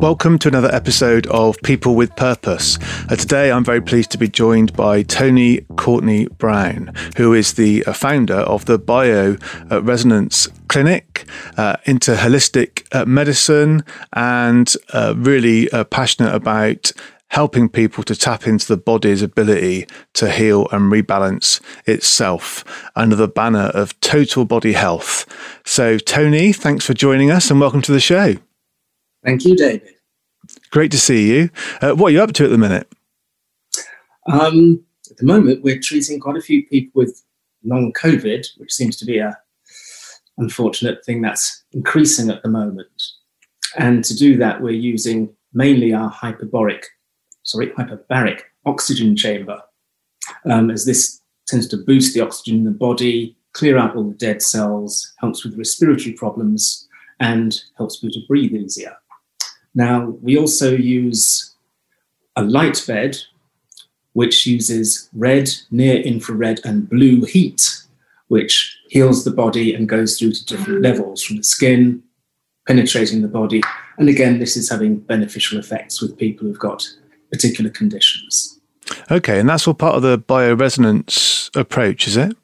Welcome to another episode of People with Purpose. Uh, today, I'm very pleased to be joined by Tony Courtney Brown, who is the uh, founder of the Bio uh, Resonance Clinic uh, into holistic uh, medicine and uh, really passionate about helping people to tap into the body's ability to heal and rebalance itself under the banner of total body health. So, Tony, thanks for joining us and welcome to the show. Thank you, David. Great to see you. Uh, what are you up to at the minute? Um, at the moment, we're treating quite a few people with long COVID, which seems to be a unfortunate thing that's increasing at the moment. And to do that, we're using mainly our hyperbaric, sorry, hyperbaric oxygen chamber, um, as this tends to boost the oxygen in the body, clear out all the dead cells, helps with respiratory problems, and helps people to breathe easier. Now, we also use a light bed, which uses red, near infrared, and blue heat, which heals the body and goes through to different levels from the skin, penetrating the body. And again, this is having beneficial effects with people who've got particular conditions. Okay, and that's all part of the bioresonance approach, is it?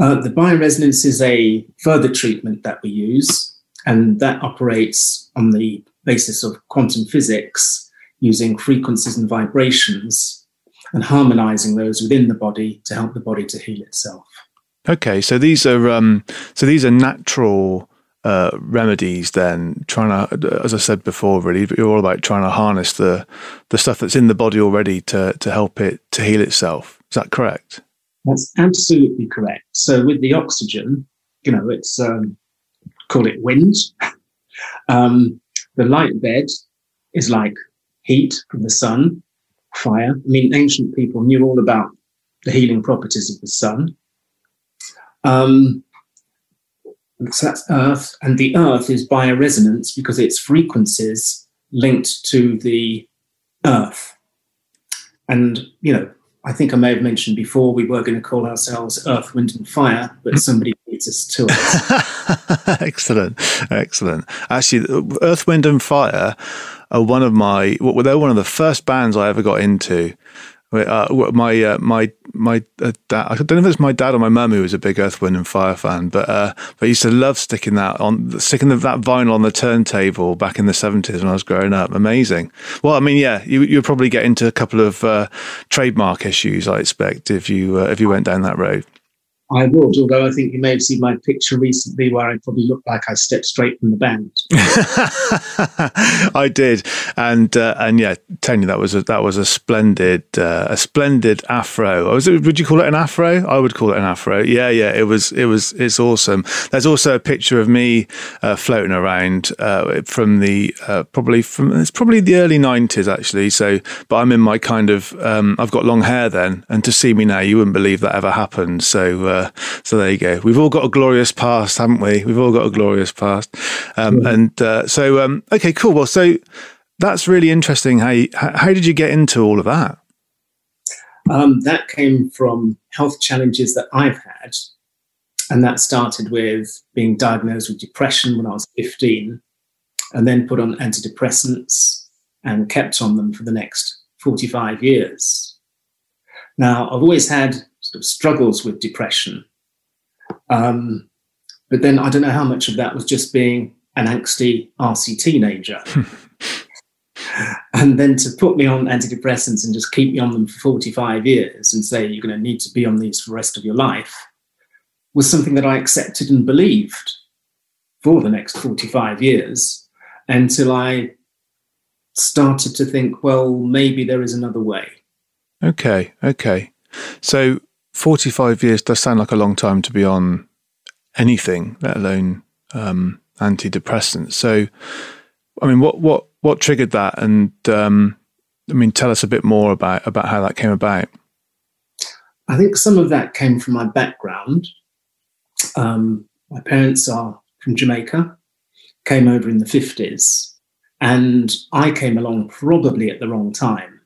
Uh, the bioresonance is a further treatment that we use and that operates on the basis of quantum physics using frequencies and vibrations and harmonizing those within the body to help the body to heal itself. Okay, so these are um, so these are natural uh, remedies. Then trying to, as I said before, really, you're all about trying to harness the the stuff that's in the body already to to help it to heal itself. Is that correct? That's absolutely correct. So with the oxygen, you know, it's um, call it wind. um, the light bed is like heat from the sun, fire. I mean, ancient people knew all about the healing properties of the sun. Um, so that's Earth, and the Earth is bioresonance because its frequencies linked to the Earth. And, you know, I think I may have mentioned before we were going to call ourselves Earth, Wind, and Fire, but somebody to excellent, excellent. Actually, Earth, Wind, and Fire are one of my. Well, they're one of the first bands I ever got into. Uh, my uh, my my uh, dad, I don't know if it's my dad or my mum who was a big Earth, Wind and Fire fan, but uh, but I used to love sticking that on sticking that vinyl on the turntable back in the seventies when I was growing up. Amazing. Well, I mean, yeah, you you probably get into a couple of uh, trademark issues, I expect, if you uh, if you went down that road. I would, although I think you may have seen my picture recently where I probably looked like I stepped straight from the band. I did, and uh, and yeah, Tony, that was a, that was a splendid uh, a splendid afro. Was it, would you call it an afro? I would call it an afro. Yeah, yeah, it was it was it's awesome. There's also a picture of me uh, floating around uh, from the uh, probably from it's probably the early '90s actually. So, but I'm in my kind of um, I've got long hair then, and to see me now, you wouldn't believe that ever happened. So uh, so there you go. We've all got a glorious past, haven't we? We've all got a glorious past. Um, yeah. And uh, so, um, okay, cool. Well, so that's really interesting. How you, how did you get into all of that? Um, that came from health challenges that I've had, and that started with being diagnosed with depression when I was 15, and then put on antidepressants and kept on them for the next 45 years. Now, I've always had sort of struggles with depression. Um, but then I don't know how much of that was just being an angsty RC teenager. and then to put me on antidepressants and just keep me on them for 45 years and say you're going to need to be on these for the rest of your life was something that I accepted and believed for the next 45 years until I started to think, well, maybe there is another way. Okay, okay. So 45 years does sound like a long time to be on anything, let alone um, antidepressants. So, I mean, what what what triggered that? And um, I mean, tell us a bit more about about how that came about. I think some of that came from my background. Um, my parents are from Jamaica, came over in the 50s, and I came along probably at the wrong time.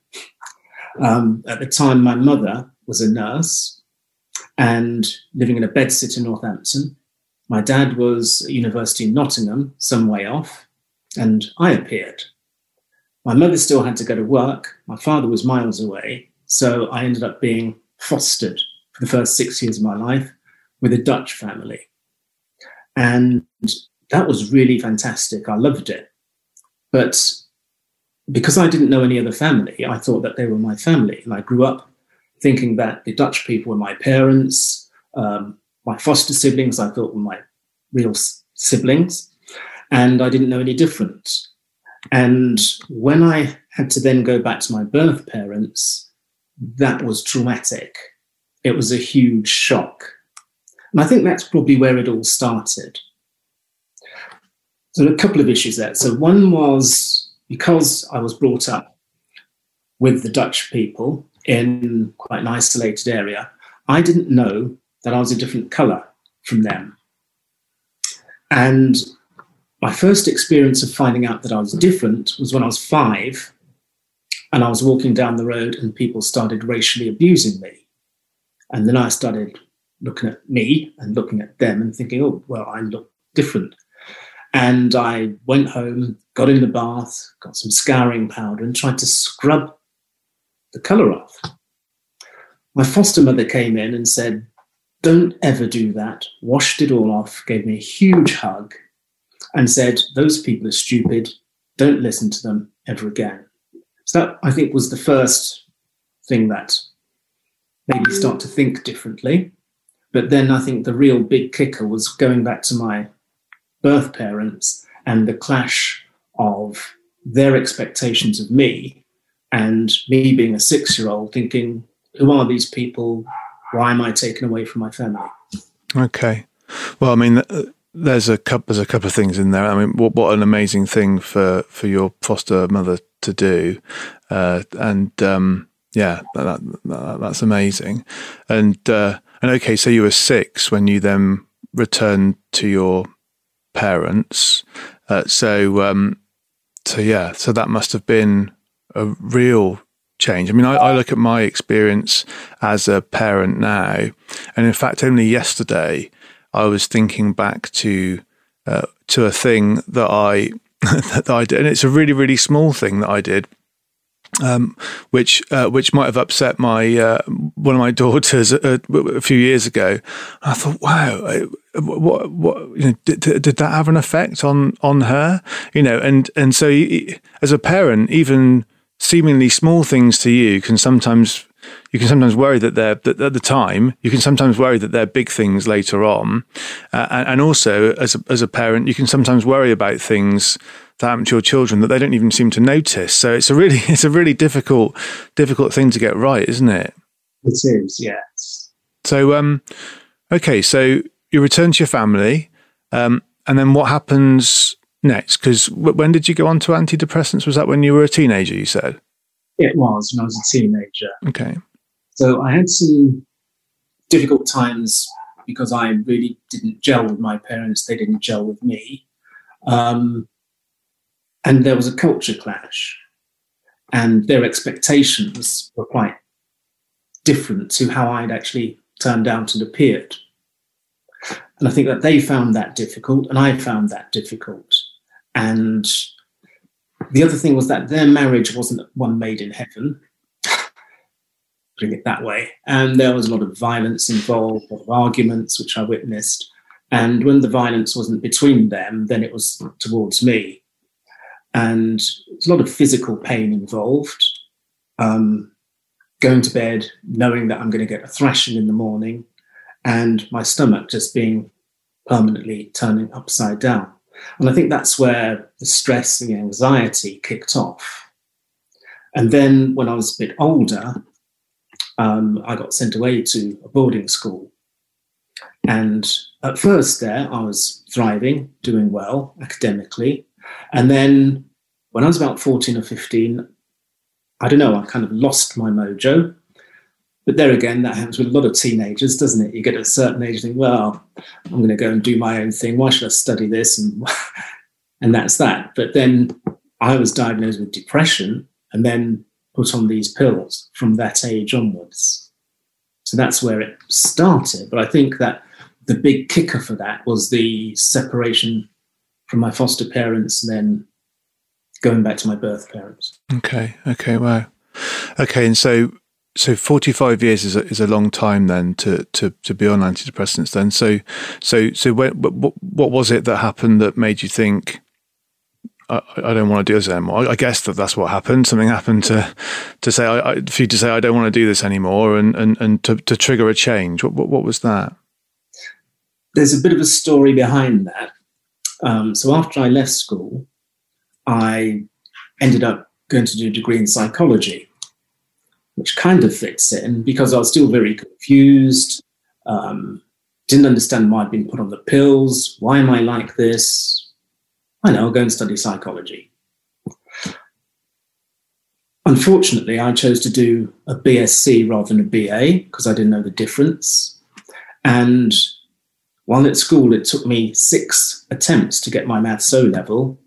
Um, at the time, my mother was a nurse and living in a bedsit in Northampton. My dad was at University in Nottingham, some way off, and I appeared. My mother still had to go to work. My father was miles away. So I ended up being fostered for the first six years of my life with a Dutch family. And that was really fantastic. I loved it. But because I didn't know any other family, I thought that they were my family. And I grew up thinking that the Dutch people were my parents, um, my foster siblings, I thought were my real siblings. And I didn't know any different. And when I had to then go back to my birth parents, that was traumatic. It was a huge shock. And I think that's probably where it all started. So, a couple of issues there. So, one was because I was brought up with the Dutch people in quite an isolated area, I didn't know that I was a different colour from them. And my first experience of finding out that I was different was when I was five and I was walking down the road and people started racially abusing me. And then I started looking at me and looking at them and thinking, oh, well, I look different. And I went home, got in the bath, got some scouring powder, and tried to scrub the colour off. My foster mother came in and said, Don't ever do that. Washed it all off, gave me a huge hug, and said, Those people are stupid. Don't listen to them ever again. So that, I think, was the first thing that made me start to think differently. But then I think the real big kicker was going back to my birth parents and the clash of their expectations of me and me being a six year old thinking, who are these people? Why am I taken away from my family? Okay. Well, I mean, uh, there's a couple. There's a couple of things in there. I mean, what what an amazing thing for for your foster mother to do, uh, and um, yeah, that, that, that's amazing. And uh, and okay, so you were six when you then returned to your parents. Uh, so um, so yeah, so that must have been a real change. I mean, I, I, look at my experience as a parent now, and in fact, only yesterday I was thinking back to uh, to a thing that I that I did, and it's a really really small thing that I did. Um, which uh, which might have upset my uh, one of my daughters a, a, few years ago. I thought, wow, what what you know, did, did that have an effect on on her? You know, and and so as a parent, even seemingly small things to you can sometimes you can sometimes worry that they're that at the time you can sometimes worry that they're big things later on. Uh, and, and, also as a, as a parent you can sometimes worry about things that happen to your children that they don't even seem to notice. So it's a really it's a really difficult difficult thing to get right isn't it? It is yes. So um okay so you return to your family um and then what happens next because when did you go on to antidepressants was that when you were a teenager you said it was when I was a teenager. Okay. So I had some difficult times because I really didn't gel with my parents. They didn't gel with me. Um, and there was a culture clash. And their expectations were quite different to how I'd actually turned out and appeared. And I think that they found that difficult, and I found that difficult. And the other thing was that their marriage wasn't one made in heaven, putting it that way. And there was a lot of violence involved, a lot of arguments, which I witnessed. And when the violence wasn't between them, then it was towards me. And there's a lot of physical pain involved. Um, going to bed knowing that I'm going to get a thrashing in the morning, and my stomach just being permanently turning upside down. And I think that's where the stress and the anxiety kicked off. And then when I was a bit older, um, I got sent away to a boarding school. And at first, there, I was thriving, doing well academically. And then when I was about 14 or 15, I don't know, I kind of lost my mojo. But there again, that happens with a lot of teenagers, doesn't it? You get at a certain age, and think, well, I'm going to go and do my own thing. Why should I study this? And and that's that. But then I was diagnosed with depression, and then put on these pills from that age onwards. So that's where it started. But I think that the big kicker for that was the separation from my foster parents and then going back to my birth parents. Okay. Okay. Wow. Okay. And so, so 45 years is a, is a long time then to, to, to be on antidepressants then. So, so, so when, what, what was it that happened that made you think, I, I don't want to do this anymore. I guess that that's what happened. Something happened to to say I, I, for you to say I don't want to do this anymore, and and, and to, to trigger a change. What, what, what was that? There's a bit of a story behind that. Um, so after I left school, I ended up going to do a degree in psychology, which kind of fits in because I was still very confused. Um, didn't understand why I'd been put on the pills. Why am I like this? I know, I'll go and study psychology. Unfortunately, I chose to do a BSc rather than a BA because I didn't know the difference. And while at school, it took me six attempts to get my maths O level.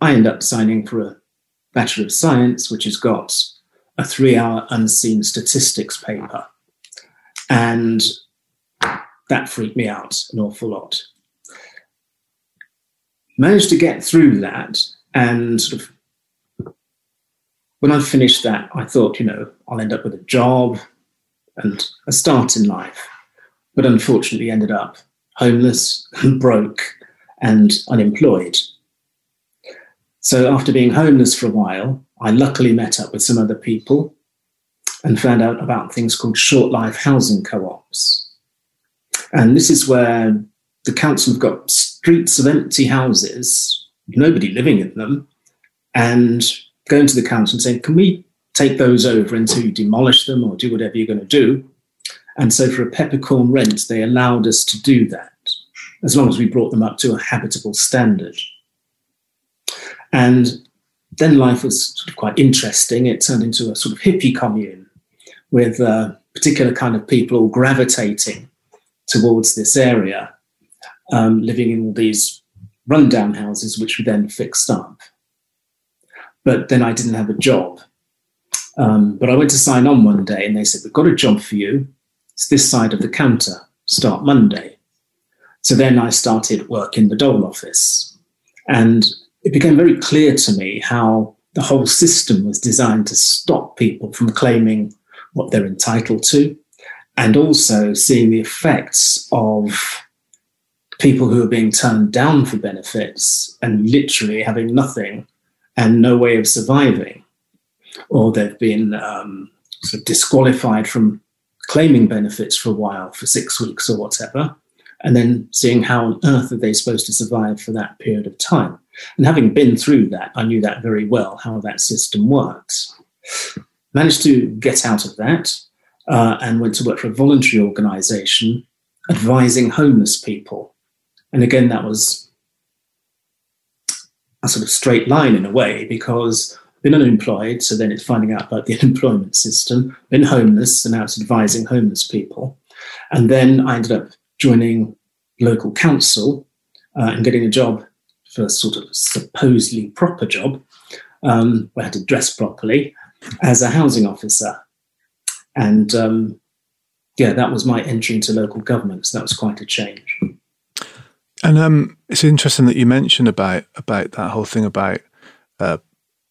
I ended up signing for a Bachelor of Science, which has got a three hour unseen statistics paper. And that freaked me out an awful lot managed to get through that and sort of when I finished that, I thought, you know, I'll end up with a job and a start in life. But unfortunately ended up homeless and broke and unemployed. So after being homeless for a while, I luckily met up with some other people and found out about things called short life housing co-ops. And this is where the council have got streets of empty houses, nobody living in them, and going to the council and saying, can we take those over until you demolish them or do whatever you're going to do? And so for a peppercorn rent, they allowed us to do that, as long as we brought them up to a habitable standard. And then life was sort of quite interesting. It turned into a sort of hippie commune with a particular kind of people all gravitating towards this area um, living in all these rundown houses, which we then fixed up. But then I didn't have a job. Um, but I went to sign on one day and they said, We've got a job for you. It's this side of the counter. Start Monday. So then I started work in the dole office. And it became very clear to me how the whole system was designed to stop people from claiming what they're entitled to and also seeing the effects of people who are being turned down for benefits and literally having nothing and no way of surviving, or they've been um, sort of disqualified from claiming benefits for a while, for six weeks or whatever, and then seeing how on earth are they supposed to survive for that period of time. And having been through that, I knew that very well, how that system works. Managed to get out of that uh, and went to work for a voluntary organization advising homeless people and again, that was a sort of straight line in a way because I've been unemployed, so then it's finding out about the unemployment system, been homeless, and now it's advising homeless people. And then I ended up joining local council uh, and getting a job for a sort of supposedly proper job um, where I had to dress properly as a housing officer. And um, yeah, that was my entry into local government. So that was quite a change. And um, it's interesting that you mentioned about about that whole thing about uh,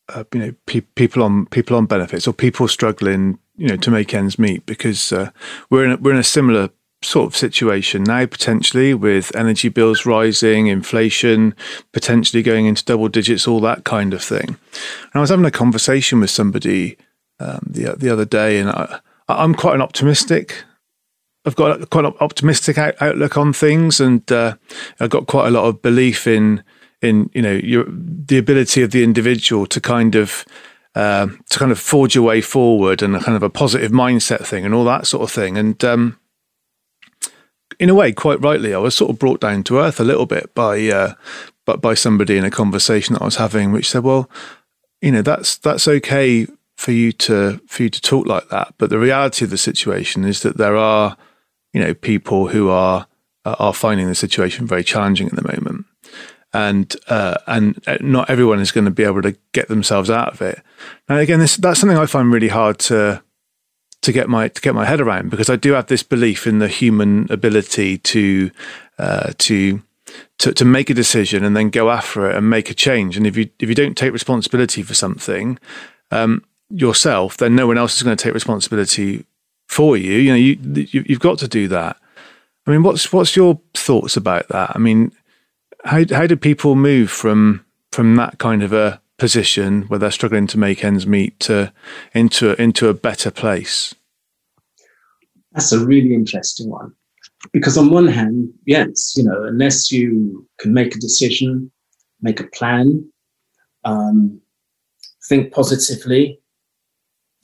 uh, you know pe- people on people on benefits or people struggling you know to make ends meet because uh, we're in a, we're in a similar sort of situation now potentially with energy bills rising, inflation potentially going into double digits, all that kind of thing. And I was having a conversation with somebody um, the the other day, and I, I'm quite an optimistic I've got quite an optimistic out, outlook on things, and uh, I've got quite a lot of belief in in you know your the ability of the individual to kind of uh, to kind of forge your way forward and a kind of a positive mindset thing and all that sort of thing. And um, in a way, quite rightly, I was sort of brought down to earth a little bit by uh, but by somebody in a conversation that I was having, which said, "Well, you know, that's that's okay for you to for you to talk like that. But the reality of the situation is that there are, you know, people who are are finding the situation very challenging at the moment, and uh, and uh, not everyone is going to be able to get themselves out of it. Now, again, this that's something I find really hard to to get my to get my head around because I do have this belief in the human ability to uh, to to, to make a decision and then go after it and make a change. And if you if you don't take responsibility for something um, yourself, then no one else is going to take responsibility for you. You know, you, you you've got to do that. I mean, what's what's your thoughts about that? I mean, how how do people move from from that kind of a position where they're struggling to make ends meet to into into a better place? That's a really interesting one because on one hand, yes, you know, unless you can make a decision, make a plan, um, think positively,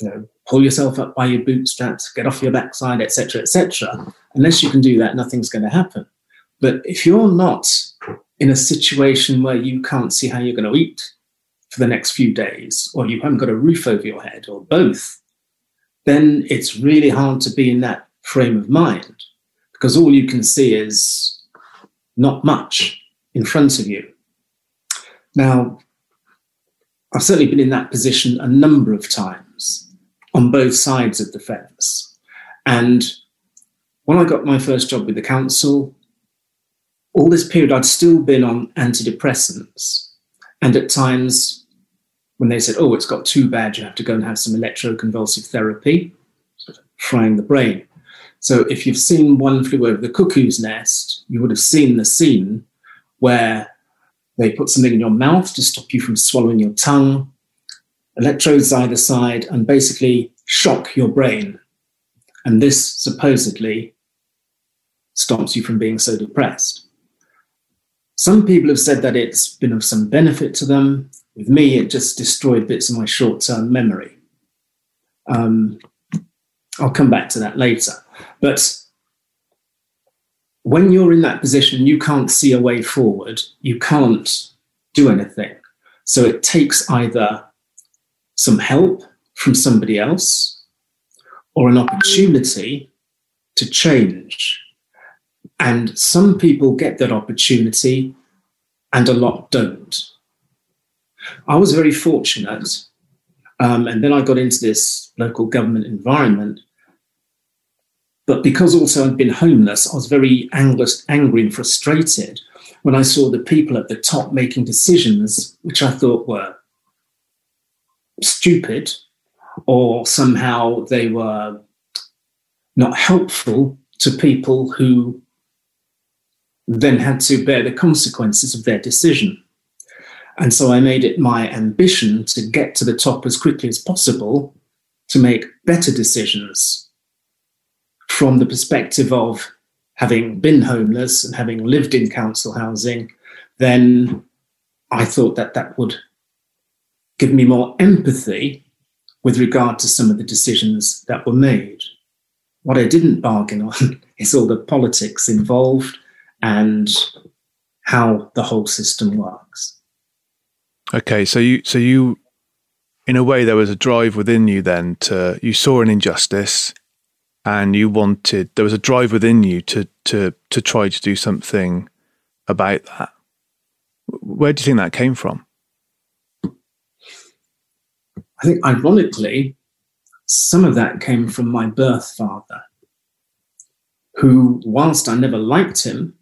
you know, pull yourself up by your bootstraps, get off your backside, etc., etc. Unless you can do that, nothing's going to happen. But if you're not in a situation where you can't see how you're going to eat for the next few days, or you haven't got a roof over your head, or both, then it's really hard to be in that frame of mind because all you can see is not much in front of you. Now, I've certainly been in that position a number of times on both sides of the fence. And when I got my first job with the council, all this period I'd still been on antidepressants. And at times, when they said, oh, it's got too bad, you have to go and have some electroconvulsive therapy, frying the brain. So if you've seen One Flew Over the Cuckoo's Nest, you would have seen the scene where they put something in your mouth to stop you from swallowing your tongue, electrodes either side, and basically shock your brain. And this supposedly stops you from being so depressed. Some people have said that it's been of some benefit to them. With me, it just destroyed bits of my short term memory. Um, I'll come back to that later. But when you're in that position, you can't see a way forward, you can't do anything. So it takes either some help from somebody else or an opportunity to change. And some people get that opportunity and a lot don't. I was very fortunate. Um, and then I got into this local government environment but because also I'd been homeless, I was very angry and frustrated when I saw the people at the top making decisions which I thought were stupid or somehow they were not helpful to people who then had to bear the consequences of their decision. And so I made it my ambition to get to the top as quickly as possible to make better decisions from the perspective of having been homeless and having lived in council housing, then I thought that that would give me more empathy with regard to some of the decisions that were made. What I didn't bargain on is all the politics involved and how the whole system works. Okay, so you so you in a way there was a drive within you then to you saw an injustice and you wanted there was a drive within you to to to try to do something about that. Where do you think that came from? I think ironically, some of that came from my birth father, who, whilst I never liked him,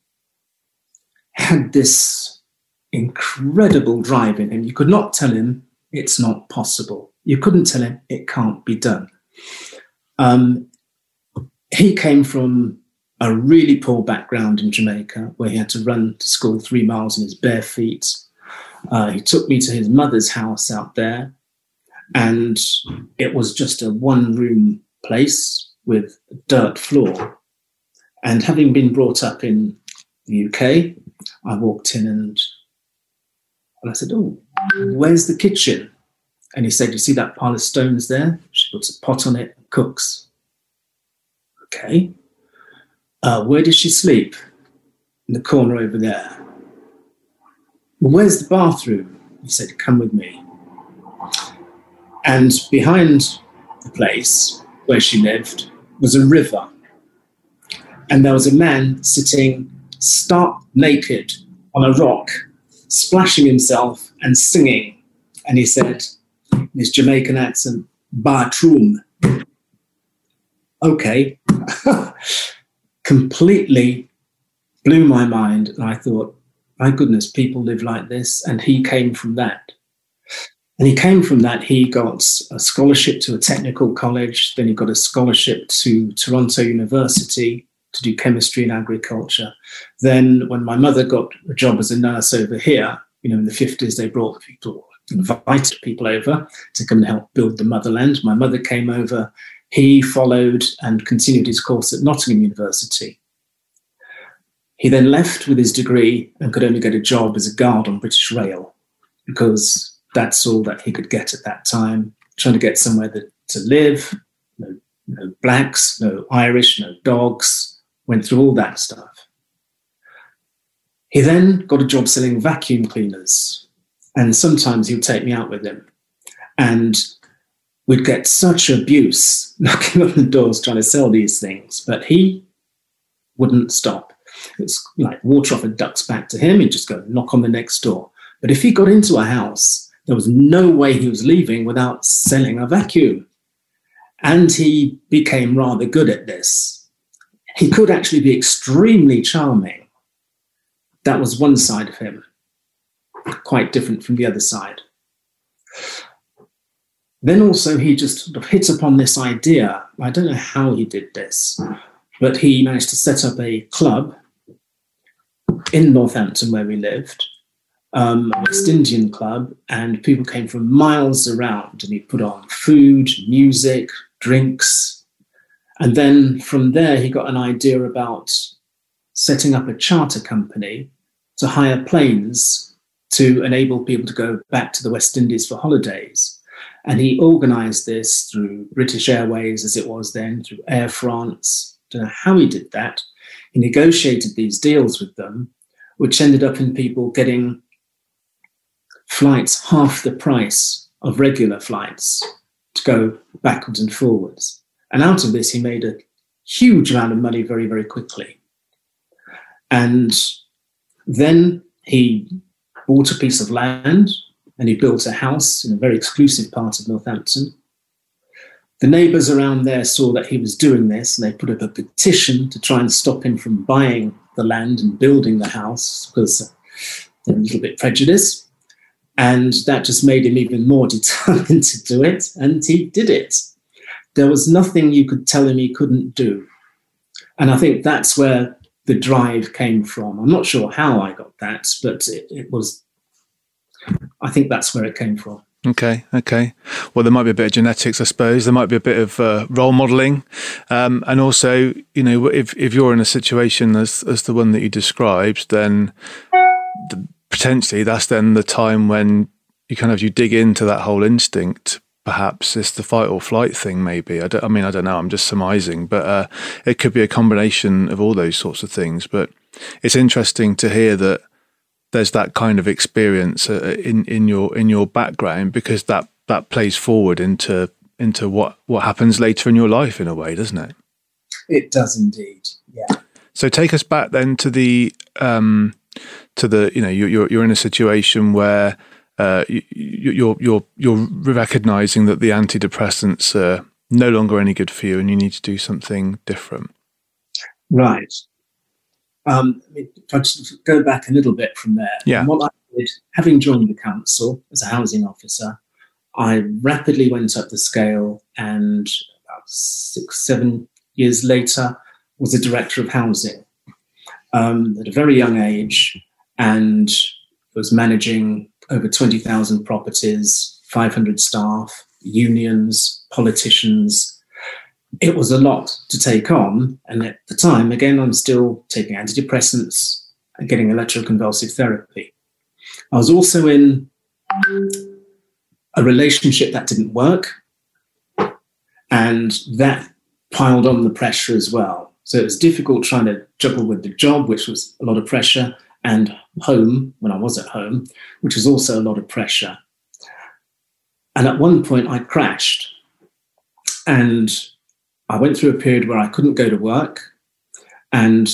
had this incredible drive in him. You could not tell him it's not possible. You couldn't tell him it can't be done. Um, he came from a really poor background in Jamaica where he had to run to school three miles in his bare feet. Uh, he took me to his mother's house out there, and it was just a one room place with a dirt floor. And having been brought up in the UK, I walked in and, and I said, Oh, where's the kitchen? And he said, You see that pile of stones there? She puts a pot on it and cooks. Okay. Uh, where does she sleep? In the corner over there. Well, where's the bathroom? He said, Come with me. And behind the place where she lived was a river. And there was a man sitting stark naked on a rock, splashing himself and singing. And he said, in his Jamaican accent, bathroom. Okay. Completely blew my mind. And I thought, my goodness, people live like this. And he came from that. And he came from that. He got a scholarship to a technical college, then he got a scholarship to Toronto University to do chemistry and agriculture. Then, when my mother got a job as a nurse over here, you know, in the 50s, they brought people, invited people over to come and help build the motherland. My mother came over. He followed and continued his course at Nottingham University. He then left with his degree and could only get a job as a guard on British Rail because that's all that he could get at that time, trying to get somewhere that, to live, no, no blacks, no Irish, no dogs, went through all that stuff. He then got a job selling vacuum cleaners, and sometimes he would take me out with him. And we'd get such abuse knocking on the doors trying to sell these things, but he wouldn't stop. It's like water off a duck's back to him. He'd just go knock on the next door. But if he got into a house, there was no way he was leaving without selling a vacuum. And he became rather good at this. He could actually be extremely charming. That was one side of him, quite different from the other side. Then also, he just sort of hit upon this idea. I don't know how he did this, but he managed to set up a club in Northampton where we lived, um, West Indian club, and people came from miles around, and he put on food, music, drinks, and then from there he got an idea about setting up a charter company to hire planes to enable people to go back to the West Indies for holidays. And he organized this through British Airways, as it was then, through Air France. Don't know how he did that. He negotiated these deals with them, which ended up in people getting flights half the price of regular flights to go backwards and forwards. And out of this, he made a huge amount of money very, very quickly. And then he bought a piece of land and he built a house in a very exclusive part of Northampton. The neighbours around there saw that he was doing this and they put up a petition to try and stop him from buying the land and building the house because they're a little bit prejudiced. And that just made him even more determined to do it. And he did it. There was nothing you could tell him he couldn't do. And I think that's where the drive came from. I'm not sure how I got that, but it, it was, I think that's where it came from. Okay, okay. Well, there might be a bit of genetics, I suppose. There might be a bit of uh, role modelling, um, and also, you know, if if you're in a situation as as the one that you described, then the, potentially that's then the time when you kind of you dig into that whole instinct perhaps it's the fight or flight thing maybe. I, I mean i don't know i'm just surmising but uh, it could be a combination of all those sorts of things. But it's interesting to hear that there's that kind of experience uh, in in your in your background because that that plays forward into into what what happens later in your life in a way doesn't it? It does indeed yeah. So take us back then to the um, to the you know you're you're in a situation where uh, you, you're you're you're recognizing that the antidepressants are no longer any good for you, and you need to do something different. Right. Um, if I just go back a little bit from there, yeah. what I did, having joined the council as a housing officer, I rapidly went up the scale, and about six, seven years later, was a director of housing um, at a very young age and was managing over 20,000 properties, 500 staff, unions, politicians. It was a lot to take on. And at the time, again, I'm still taking antidepressants and getting electroconvulsive therapy. I was also in a relationship that didn't work, and that piled on the pressure as well. So it was difficult trying to juggle with the job, which was a lot of pressure, and home when I was at home, which was also a lot of pressure. and at one point, I crashed. And I went through a period where I couldn't go to work and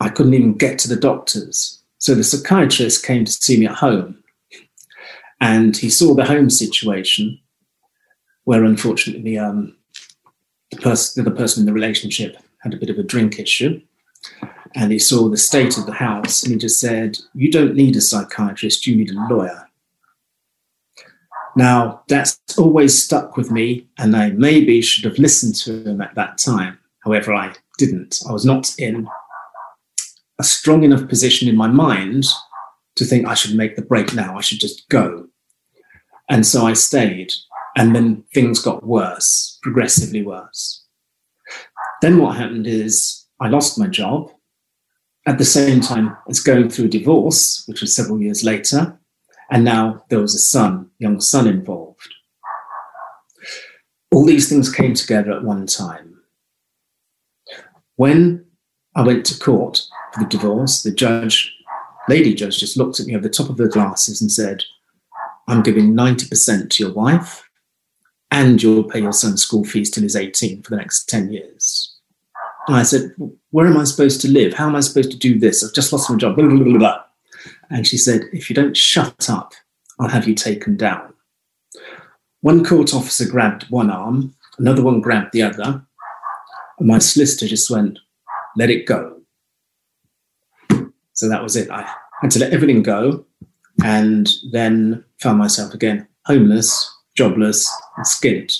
I couldn't even get to the doctors. So the psychiatrist came to see me at home and he saw the home situation where unfortunately um, the, pers- the person in the relationship had a bit of a drink issue and he saw the state of the house and he just said, You don't need a psychiatrist, you need a lawyer. Now, that's always stuck with me, and I maybe should have listened to him at that time. However, I didn't. I was not in a strong enough position in my mind to think I should make the break now, I should just go. And so I stayed, and then things got worse, progressively worse. Then what happened is I lost my job at the same time as going through a divorce, which was several years later. And now there was a son, young son involved. All these things came together at one time. When I went to court for the divorce, the judge, lady judge, just looked at me over the top of her glasses and said, I'm giving 90% to your wife, and you'll pay your son's school fees till he's 18 for the next 10 years. And I said, Where am I supposed to live? How am I supposed to do this? I've just lost my job. Blah, blah, blah, and she said, If you don't shut up, I'll have you taken down. One court officer grabbed one arm, another one grabbed the other, and my solicitor just went, Let it go. So that was it. I had to let everything go and then found myself again homeless, jobless, and skint.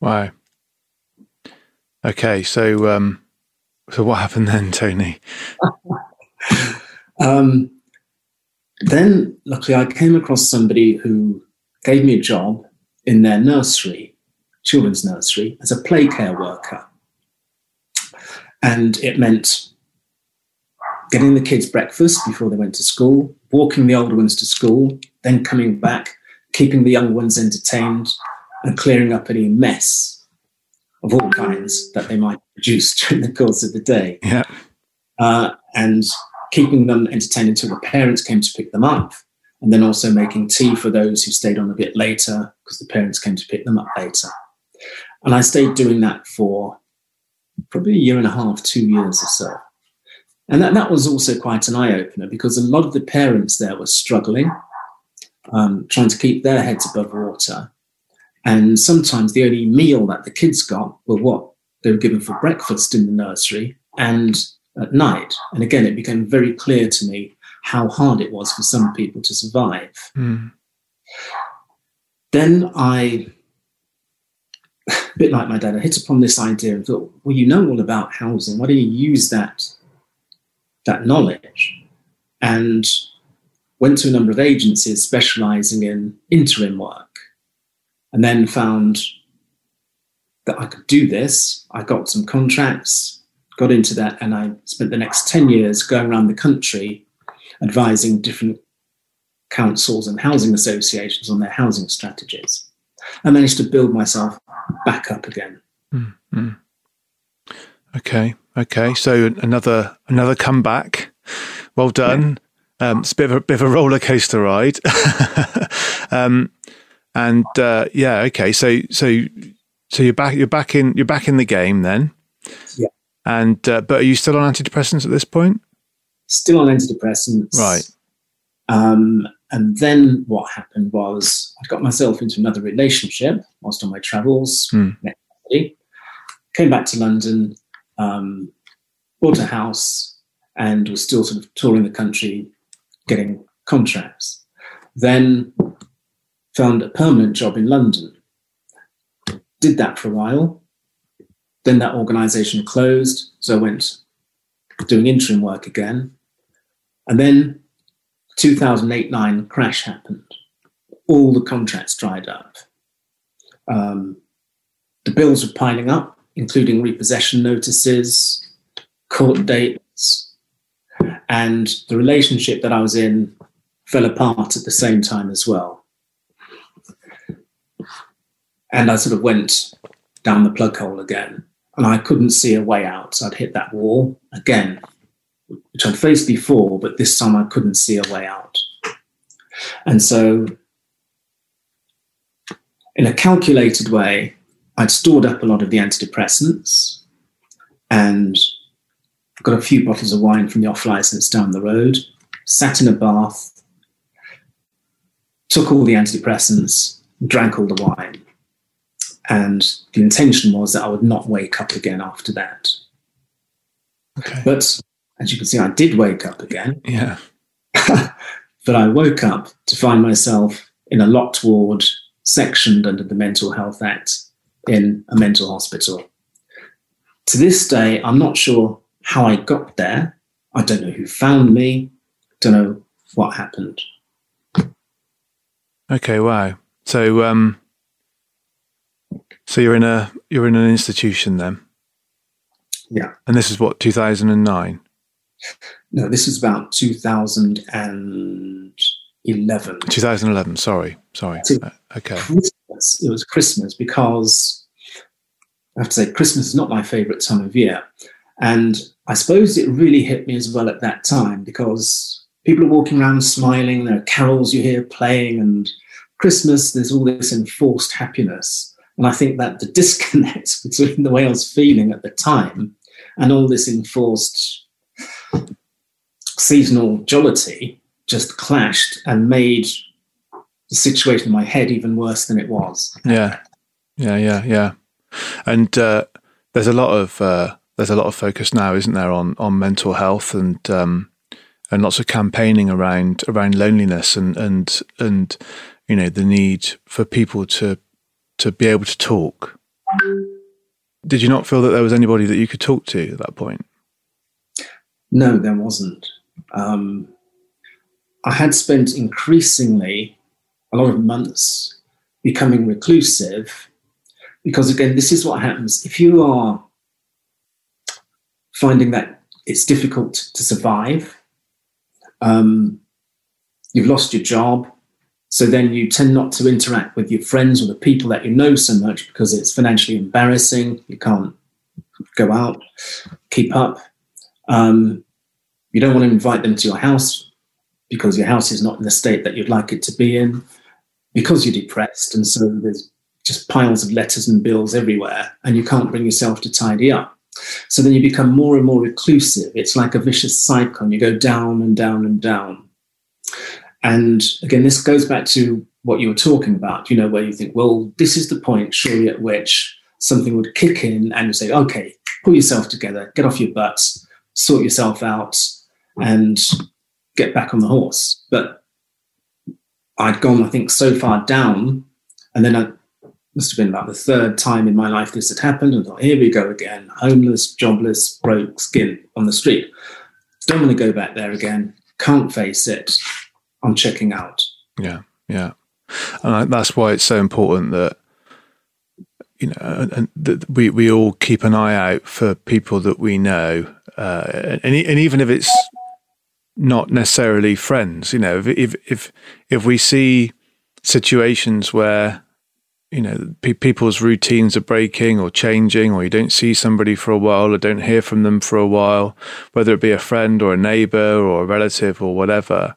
Wow. Okay, so um, so what happened then, Tony? Um, then, luckily, I came across somebody who gave me a job in their nursery, children's nursery, as a play care worker. And it meant getting the kids breakfast before they went to school, walking the older ones to school, then coming back, keeping the young ones entertained, and clearing up any mess of all kinds that they might produce during the course of the day. Yeah. Uh, and keeping them entertained until the parents came to pick them up, and then also making tea for those who stayed on a bit later because the parents came to pick them up later. And I stayed doing that for probably a year and a half, two years or so. And that, that was also quite an eye opener because a lot of the parents there were struggling, um, trying to keep their heads above water. And sometimes the only meal that the kids got were what they were given for breakfast in the nursery and at night. And again, it became very clear to me how hard it was for some people to survive. Mm. Then I, a bit like my dad, I hit upon this idea and thought, well, you know all about housing. Why don't you use that, that knowledge? And went to a number of agencies specializing in interim work and then found that I could do this. I got some contracts, got into that, and I spent the next 10 years going around the country advising different councils and housing associations on their housing strategies. I managed to build myself back up again. Mm-hmm. Okay, okay. So another another comeback. Well done. Yeah. Um, it's a bit of a bit of a roller coaster ride. um, and uh, yeah, okay. So so so you're back. You're back in. You're back in the game then. Yeah. And uh, but are you still on antidepressants at this point? Still on antidepressants, right? Um, and then what happened was I got myself into another relationship whilst on my travels. Hmm. Came back to London, um, bought a house, and was still sort of touring the country, getting contracts. Then found a permanent job in London. Did that for a while, then that organization closed. So I went doing interim work again. And then 2008 9 crash happened. All the contracts dried up. Um, the bills were piling up, including repossession notices, court dates, and the relationship that I was in fell apart at the same time as well. And I sort of went down the plug hole again and I couldn't see a way out. So I'd hit that wall again, which I'd faced before, but this time I couldn't see a way out. And so in a calculated way, I'd stored up a lot of the antidepressants and got a few bottles of wine from the off license down the road, sat in a bath, took all the antidepressants, drank all the wine. And the intention was that I would not wake up again after that. Okay. But as you can see, I did wake up again. Yeah. but I woke up to find myself in a locked ward, sectioned under the Mental Health Act in a mental hospital. To this day, I'm not sure how I got there. I don't know who found me. Don't know what happened. Okay. Wow. So, um, so you're in a you're in an institution then, Yeah. and this is what 2009. No, this is about 2011. 2011. Sorry. Sorry. Two- Uh, okay. Christmas. It was Christmas because I have to say, Christmas is not my favorite time of year. And I suppose it really hit me as well at that time because people are walking around smiling, there are carols you hear playing, and Christmas, there's all this enforced happiness. And I think that the disconnect between the way I was feeling at the time and all this enforced seasonal jollity just clashed and made the situation in my head even worse than it was. Yeah. Yeah. Yeah. Yeah. And uh, there's a lot of uh, there's a lot of focus now, isn't there, on on mental health and um, and lots of campaigning around around loneliness and and and you know the need for people to to be able to talk. Did you not feel that there was anybody that you could talk to at that point? No, there wasn't. Um, I had spent increasingly a lot of months becoming reclusive because, again, this is what happens if you are finding that it's difficult to survive. Um, you've lost your job, so then you tend not to interact with your friends or the people that you know so much because it's financially embarrassing. You can't go out, keep up. Um, you don't want to invite them to your house because your house is not in the state that you'd like it to be in because you're depressed. And so there's just piles of letters and bills everywhere, and you can't bring yourself to tidy up. So then you become more and more reclusive. It's like a vicious cycle, and you go down and down and down. And again, this goes back to what you were talking about, you know, where you think, well, this is the point, surely, at which something would kick in and you say, okay, pull yourself together, get off your butts, sort yourself out, and get back on the horse. But I'd gone, I think, so far down, and then I must have been about the third time in my life this had happened. And thought, here we go again, homeless, jobless, broke, skin on the street. Don't want to go back there again. Can't face it. I'm checking out. Yeah, yeah, and that's why it's so important that you know, and that we we all keep an eye out for people that we know, uh, and and even if it's not necessarily friends, you know, if if if, if we see situations where you know pe- people's routines are breaking or changing, or you don't see somebody for a while or don't hear from them for a while, whether it be a friend or a neighbor or a relative or whatever,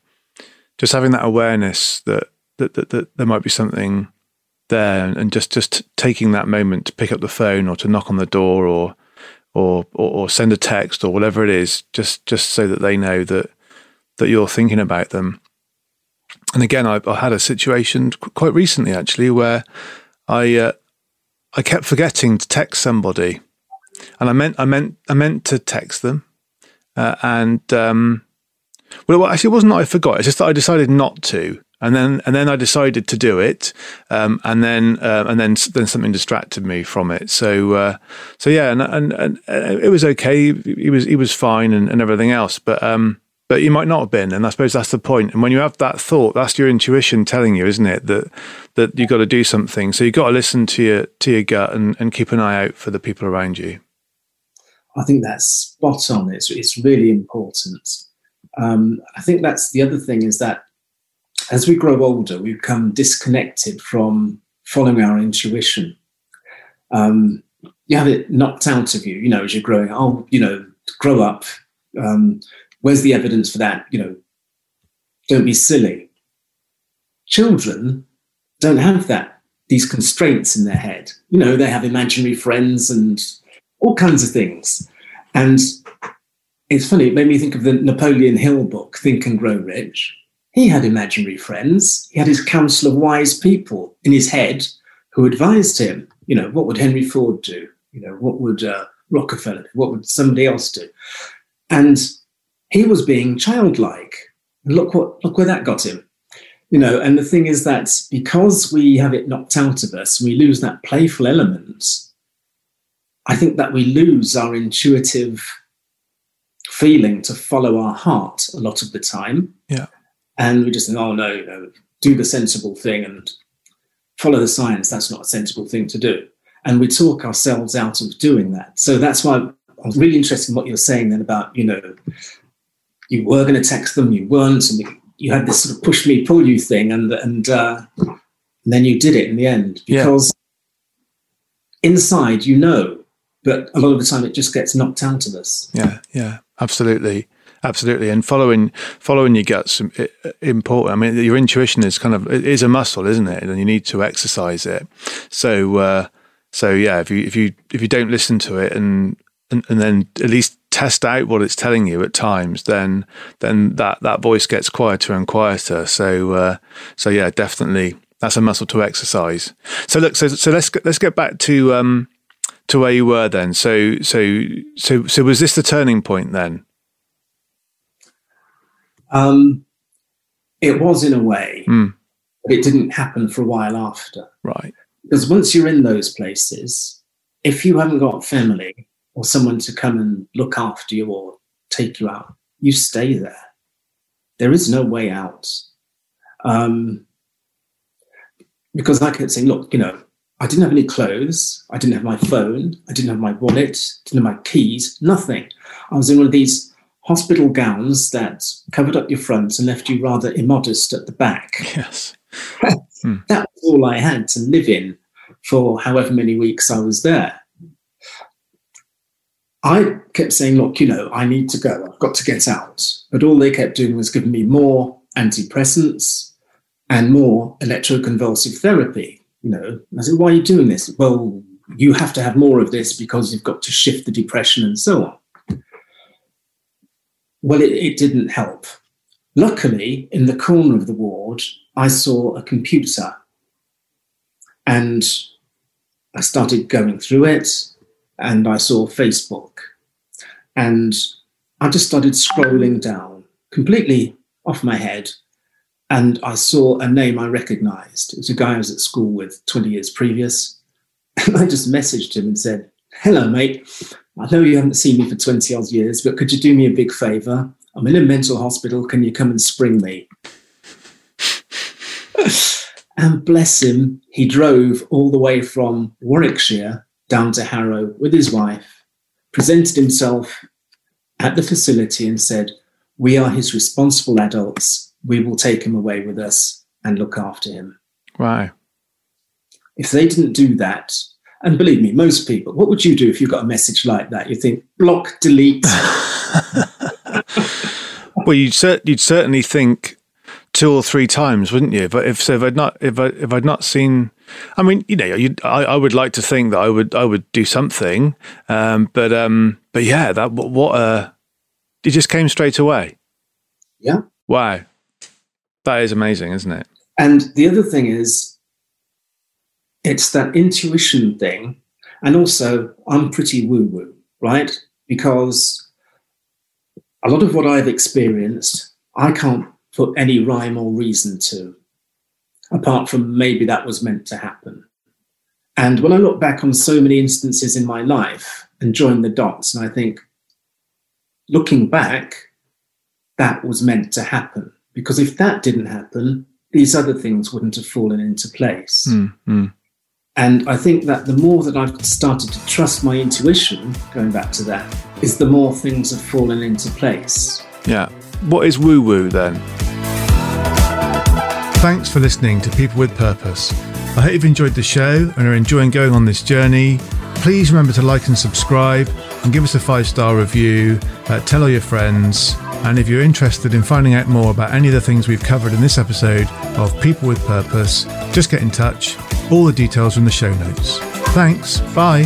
just having that awareness that that that, that there might be something there and just just taking that moment to pick up the phone or to knock on the door or or or, or send a text or whatever it is just just so that they know that that you're thinking about them. And again I, I had a situation quite recently actually where I uh, I kept forgetting to text somebody. And I meant I meant I meant to text them uh, and um well actually it wasn't that I forgot it's just that I decided not to and then and then I decided to do it, um, and then uh, and then then something distracted me from it. So uh, so yeah, and, and and it was okay. He was he was fine and, and everything else, but um, but you might not have been, and I suppose that's the point. And when you have that thought, that's your intuition telling you, isn't it, that that you've got to do something. So you've got to listen to your to your gut and, and keep an eye out for the people around you. I think that's spot on. It's it's really important. Um, I think that's the other thing is that as we grow older, we become disconnected from following our intuition. Um, you have it knocked out of you, you know, as you're growing. Oh, you know, grow up. Um, where's the evidence for that? You know, don't be silly. Children don't have that these constraints in their head. You know, they have imaginary friends and all kinds of things. And it's funny, it made me think of the Napoleon Hill book, Think and Grow Rich. He had imaginary friends. He had his council of wise people in his head who advised him. You know, what would Henry Ford do? You know, what would uh, Rockefeller do? What would somebody else do? And he was being childlike. Look what look where that got him. You know, and the thing is that because we have it knocked out of us, we lose that playful element. I think that we lose our intuitive feeling to follow our heart a lot of the time. Yeah. And we just think, oh no, you know, do the sensible thing and follow the science. That's not a sensible thing to do. And we talk ourselves out of doing that. So that's why I was really interested in what you were saying then about, you know, you were going to text them, you weren't, and you had this sort of push me, pull you thing, and and, uh, and then you did it in the end because yeah. inside you know, but a lot of the time it just gets knocked out of us. Yeah, yeah, absolutely. Absolutely, and following following your guts important. I mean, your intuition is kind of it is a muscle, isn't it? And you need to exercise it. So, uh, so yeah, if you if you if you don't listen to it and and, and then at least test out what it's telling you at times, then then that that voice gets quieter and quieter. So uh, so yeah, definitely that's a muscle to exercise. So look, so so let's let's get back to um, to where you were then. So so so so was this the turning point then? Um, it was in a way, mm. but it didn't happen for a while after. Right. Because once you're in those places, if you haven't got family, or someone to come and look after you or take you out, you stay there. There is no way out. Um, because I kept saying, look, you know, I didn't have any clothes, I didn't have my phone, I didn't have my wallet, didn't have my keys, nothing. I was in one of these hospital gowns that covered up your front and left you rather immodest at the back. Yes. hmm. That was all I had to live in for however many weeks I was there. I kept saying, look, you know, I need to go. I've got to get out. But all they kept doing was giving me more antidepressants and more electroconvulsive therapy. You know, I said, why are you doing this? Well, you have to have more of this because you've got to shift the depression and so on. Well, it, it didn't help. Luckily, in the corner of the ward, I saw a computer and I started going through it and I saw Facebook. And I just started scrolling down, completely off my head. And I saw a name I recognized. It was a guy I was at school with 20 years previous. And I just messaged him and said, Hello, mate. I know you haven't seen me for 20 odd years, but could you do me a big favor? I'm in a mental hospital. Can you come and spring me? and bless him, he drove all the way from Warwickshire down to Harrow with his wife, presented himself at the facility and said, We are his responsible adults. We will take him away with us and look after him. Wow. If they didn't do that, and believe me, most people, what would you do if you got a message like that? You think block, delete. well, you'd, cer- you'd certainly think two or three times, wouldn't you? But if so, if I'd not if I if I'd not seen, I mean, you know, I, I would like to think that I would I would do something, um, but um, but yeah, that what uh, it just came straight away. Yeah. Wow, that is amazing, isn't it? And the other thing is, it's that intuition thing, and also I'm pretty woo woo, right? Because a lot of what I've experienced, I can't put any rhyme or reason to, apart from maybe that was meant to happen. And when I look back on so many instances in my life and join the dots, and I think, looking back, that was meant to happen. Because if that didn't happen, these other things wouldn't have fallen into place. Mm-hmm. And I think that the more that I've started to trust my intuition, going back to that, is the more things have fallen into place. Yeah. What is woo woo then? Thanks for listening to People with Purpose. I hope you've enjoyed the show and are enjoying going on this journey. Please remember to like and subscribe and give us a five star review. Uh, tell all your friends. And if you're interested in finding out more about any of the things we've covered in this episode of People with Purpose, just get in touch. All the details are in the show notes. Thanks. Bye.